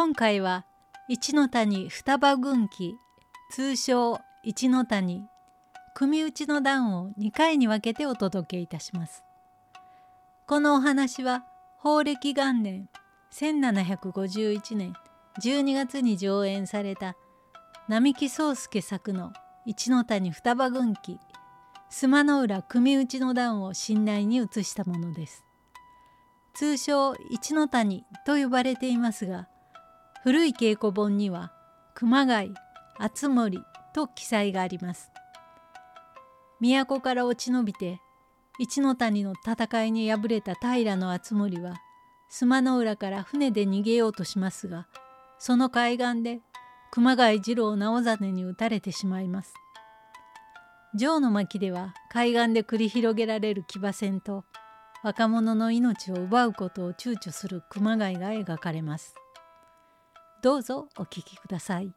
今回は一の谷双葉軍記通称一の谷組打ちの段を2回に分けてお届けいたします。このお話は法暦元年1751年12月に上演された並木宗介作の一の谷双葉軍記須磨の浦組打ちの段を信内に移したものです。通称一の谷と呼ばれていますが古い稽古本には熊谷敦盛と記載があります。都から落ち延びて一ノ谷の戦いに敗れた平の敦盛は須磨の浦から船で逃げようとしますがその海岸で熊谷次郎直実に撃たれてしまいます。城の巻では海岸で繰り広げられる騎馬戦と若者の命を奪うことを躊躇する熊谷が描かれます。どうぞお聞きください。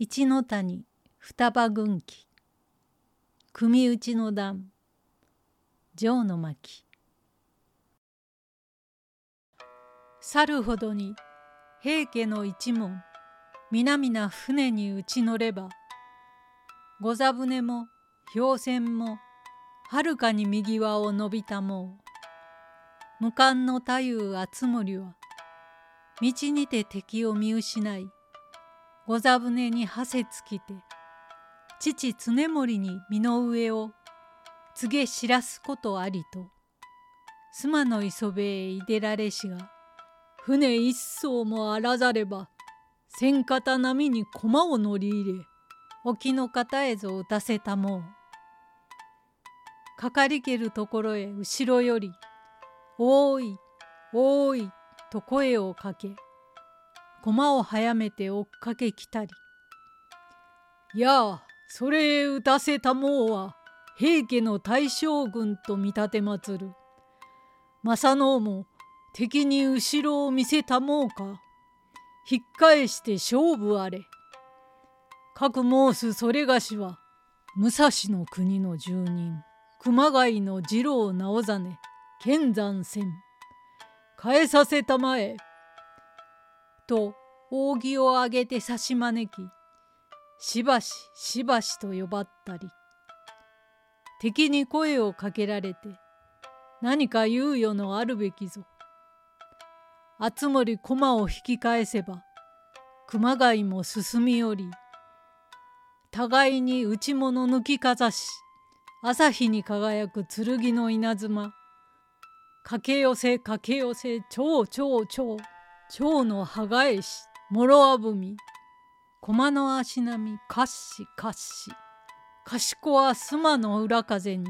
一の谷双葉軍記。組打ちの段城の巻。去るほどに平家の一門皆々船に打ち乗れば御座船も氷船もはるかに右輪を伸びたもう。無冠の太夫敦盛は道にて敵を見失い御座船に馳せつきて父常盛に身の上を告げ知らすことありと妻の磯部へいでられしが船一艘もあらざれば千方波に駒を乗り入れ沖の方へぞ打たせたもう。かかりけるところへ後ろよりおーいおーいと声をかけ駒を早めて追っかけきたり。やあそれへ打たせたもうは平家の大将軍と見立てまつる。正能も敵に後ろを見せたもうか引っ返して勝負あれ。かく申すそれがしは武蔵の国の住人熊谷の次郎直実。剣山戦変えさせたまえ」と扇を上げて差し招き。しばししばしと呼ばったり。敵に声をかけられて何か猶予のあるべきぞ。熱森駒を引き返せば熊谷も進み寄り互いに内物抜きかざし朝日に輝く剣の稲妻。駆け寄せ駆け寄せ蝶蝶蝶蝶の葉返しもろあぶみ駒の足並みかっしかっし。賢は須の裏風に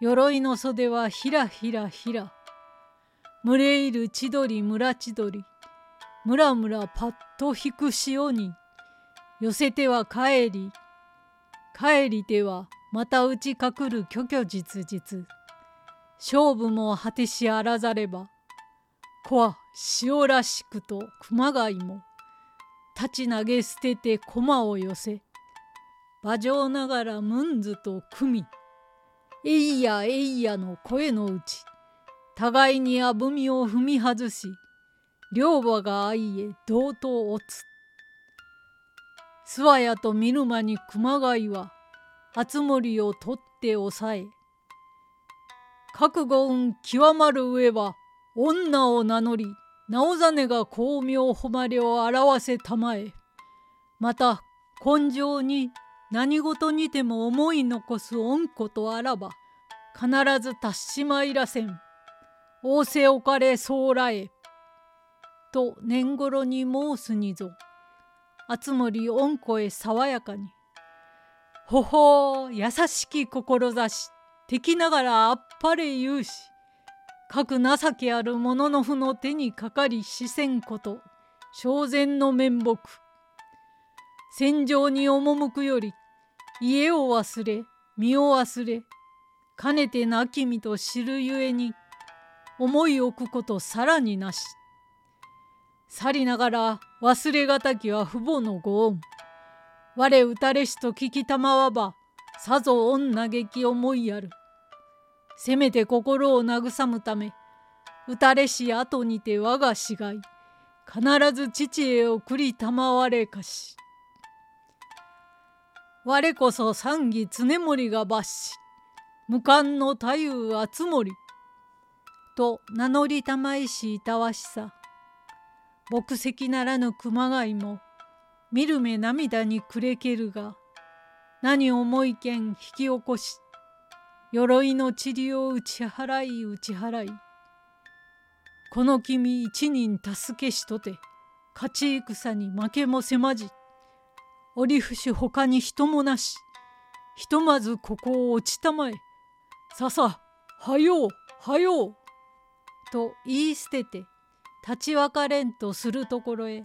鎧の袖はひらひらひら。群れいる千鳥村千鳥むらむらパッと引く潮に。寄せては帰り。帰りてはまた打ちかくる虚虚実実勝負も果てしあらざれば子は塩らしくと熊谷も立ち投げ捨てて駒を寄せ馬上ながらムンズと組みえいやえいやの声のうち互いにあぶみを踏み外し両馬が相へ同等をつ諏訪屋と見る間に熊谷は敦盛を取って抑え覚悟運極まる上は女を名乗り直実が巧妙誉れを表せたまえ。また根性に何事にても思い残す恩子とあらば必ず達しまいらせん。仰せおかれそうらえ。と年頃に申すにぞ。熱森恩子へ爽やかに「ほほう優しき志。敵ながらあっぱれ言うし各情けある者の負の手にかかりしせんこと正然の面目。戦場に赴くより家を忘れ身を忘れかねて亡き身と知るゆえに思い置くことさらになし。去りながら忘れがたきは父母のご恩。我打たれしと聞きたまわばさぞ恩嘆き思いやる。せめて心を慰むため打たれし後にて我が死骸必ず父へ送りたまわれかし。我こそ三義常盛が抜し無冠の太夫厚森と名乗りたまいしいたわしさ。牧石ならぬ熊谷も見る目涙にくれけるが何思いけん引き起こし鎧の塵を打ち払い打ち払い。この君一人助けしとて勝ち戦に負けもせまじ。折伏他に人もなし。ひとまずここを落ちたまえ。ささはようはよう。と言い捨てて立ち別れんとするところへ。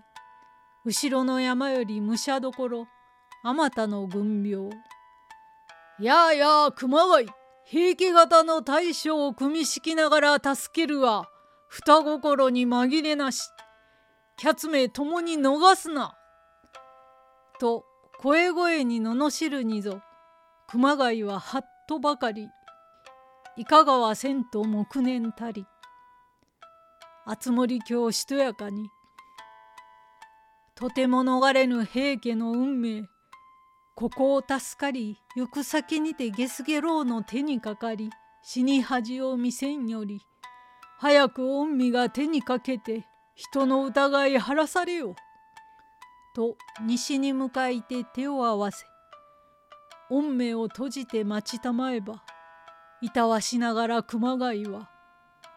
後ろの山より武者どころあまたの軍病やあやあ熊谷。平家型の大将を組み敷きながら助けるは双心に紛れなし。キャツめ共に逃すな」と声声に罵るにぞ。熊谷ははっとばかり。いかがはせんと黙念たり。熱森教しとやかに。とても逃れぬ平家の運命。ここを助かり行く先にてゲスゲロウの手にかかり死に恥を見せんより早く御身が手にかけて人の疑い晴らされよ。と西に向かいて手を合わせ御目を閉じて待ちたまえばいたわしながら熊谷は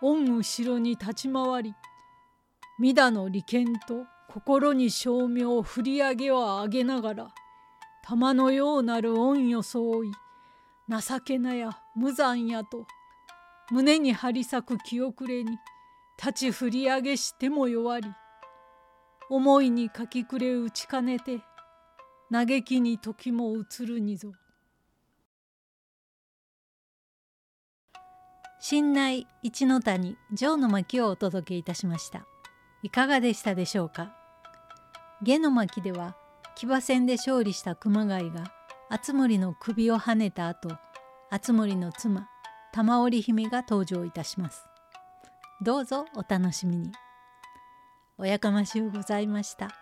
御後ろに立ち回り御田の利権と心に照明を振り上げは上げながら玉のようなる御装い情けなや無残やと。胸に張り裂く気遅れに立ち振り上げしても弱り。思いにかきくれ打ちかねて嘆きに時も移るにぞ。新内一の谷城の巻をお届けいたしました。いかがでしたでしょうか？下の巻では騎馬戦で勝利した熊谷が敦森の首をはねた後敦森の妻玉織姫が登場いたします。どうぞお楽しみに。おやかましゅうございました。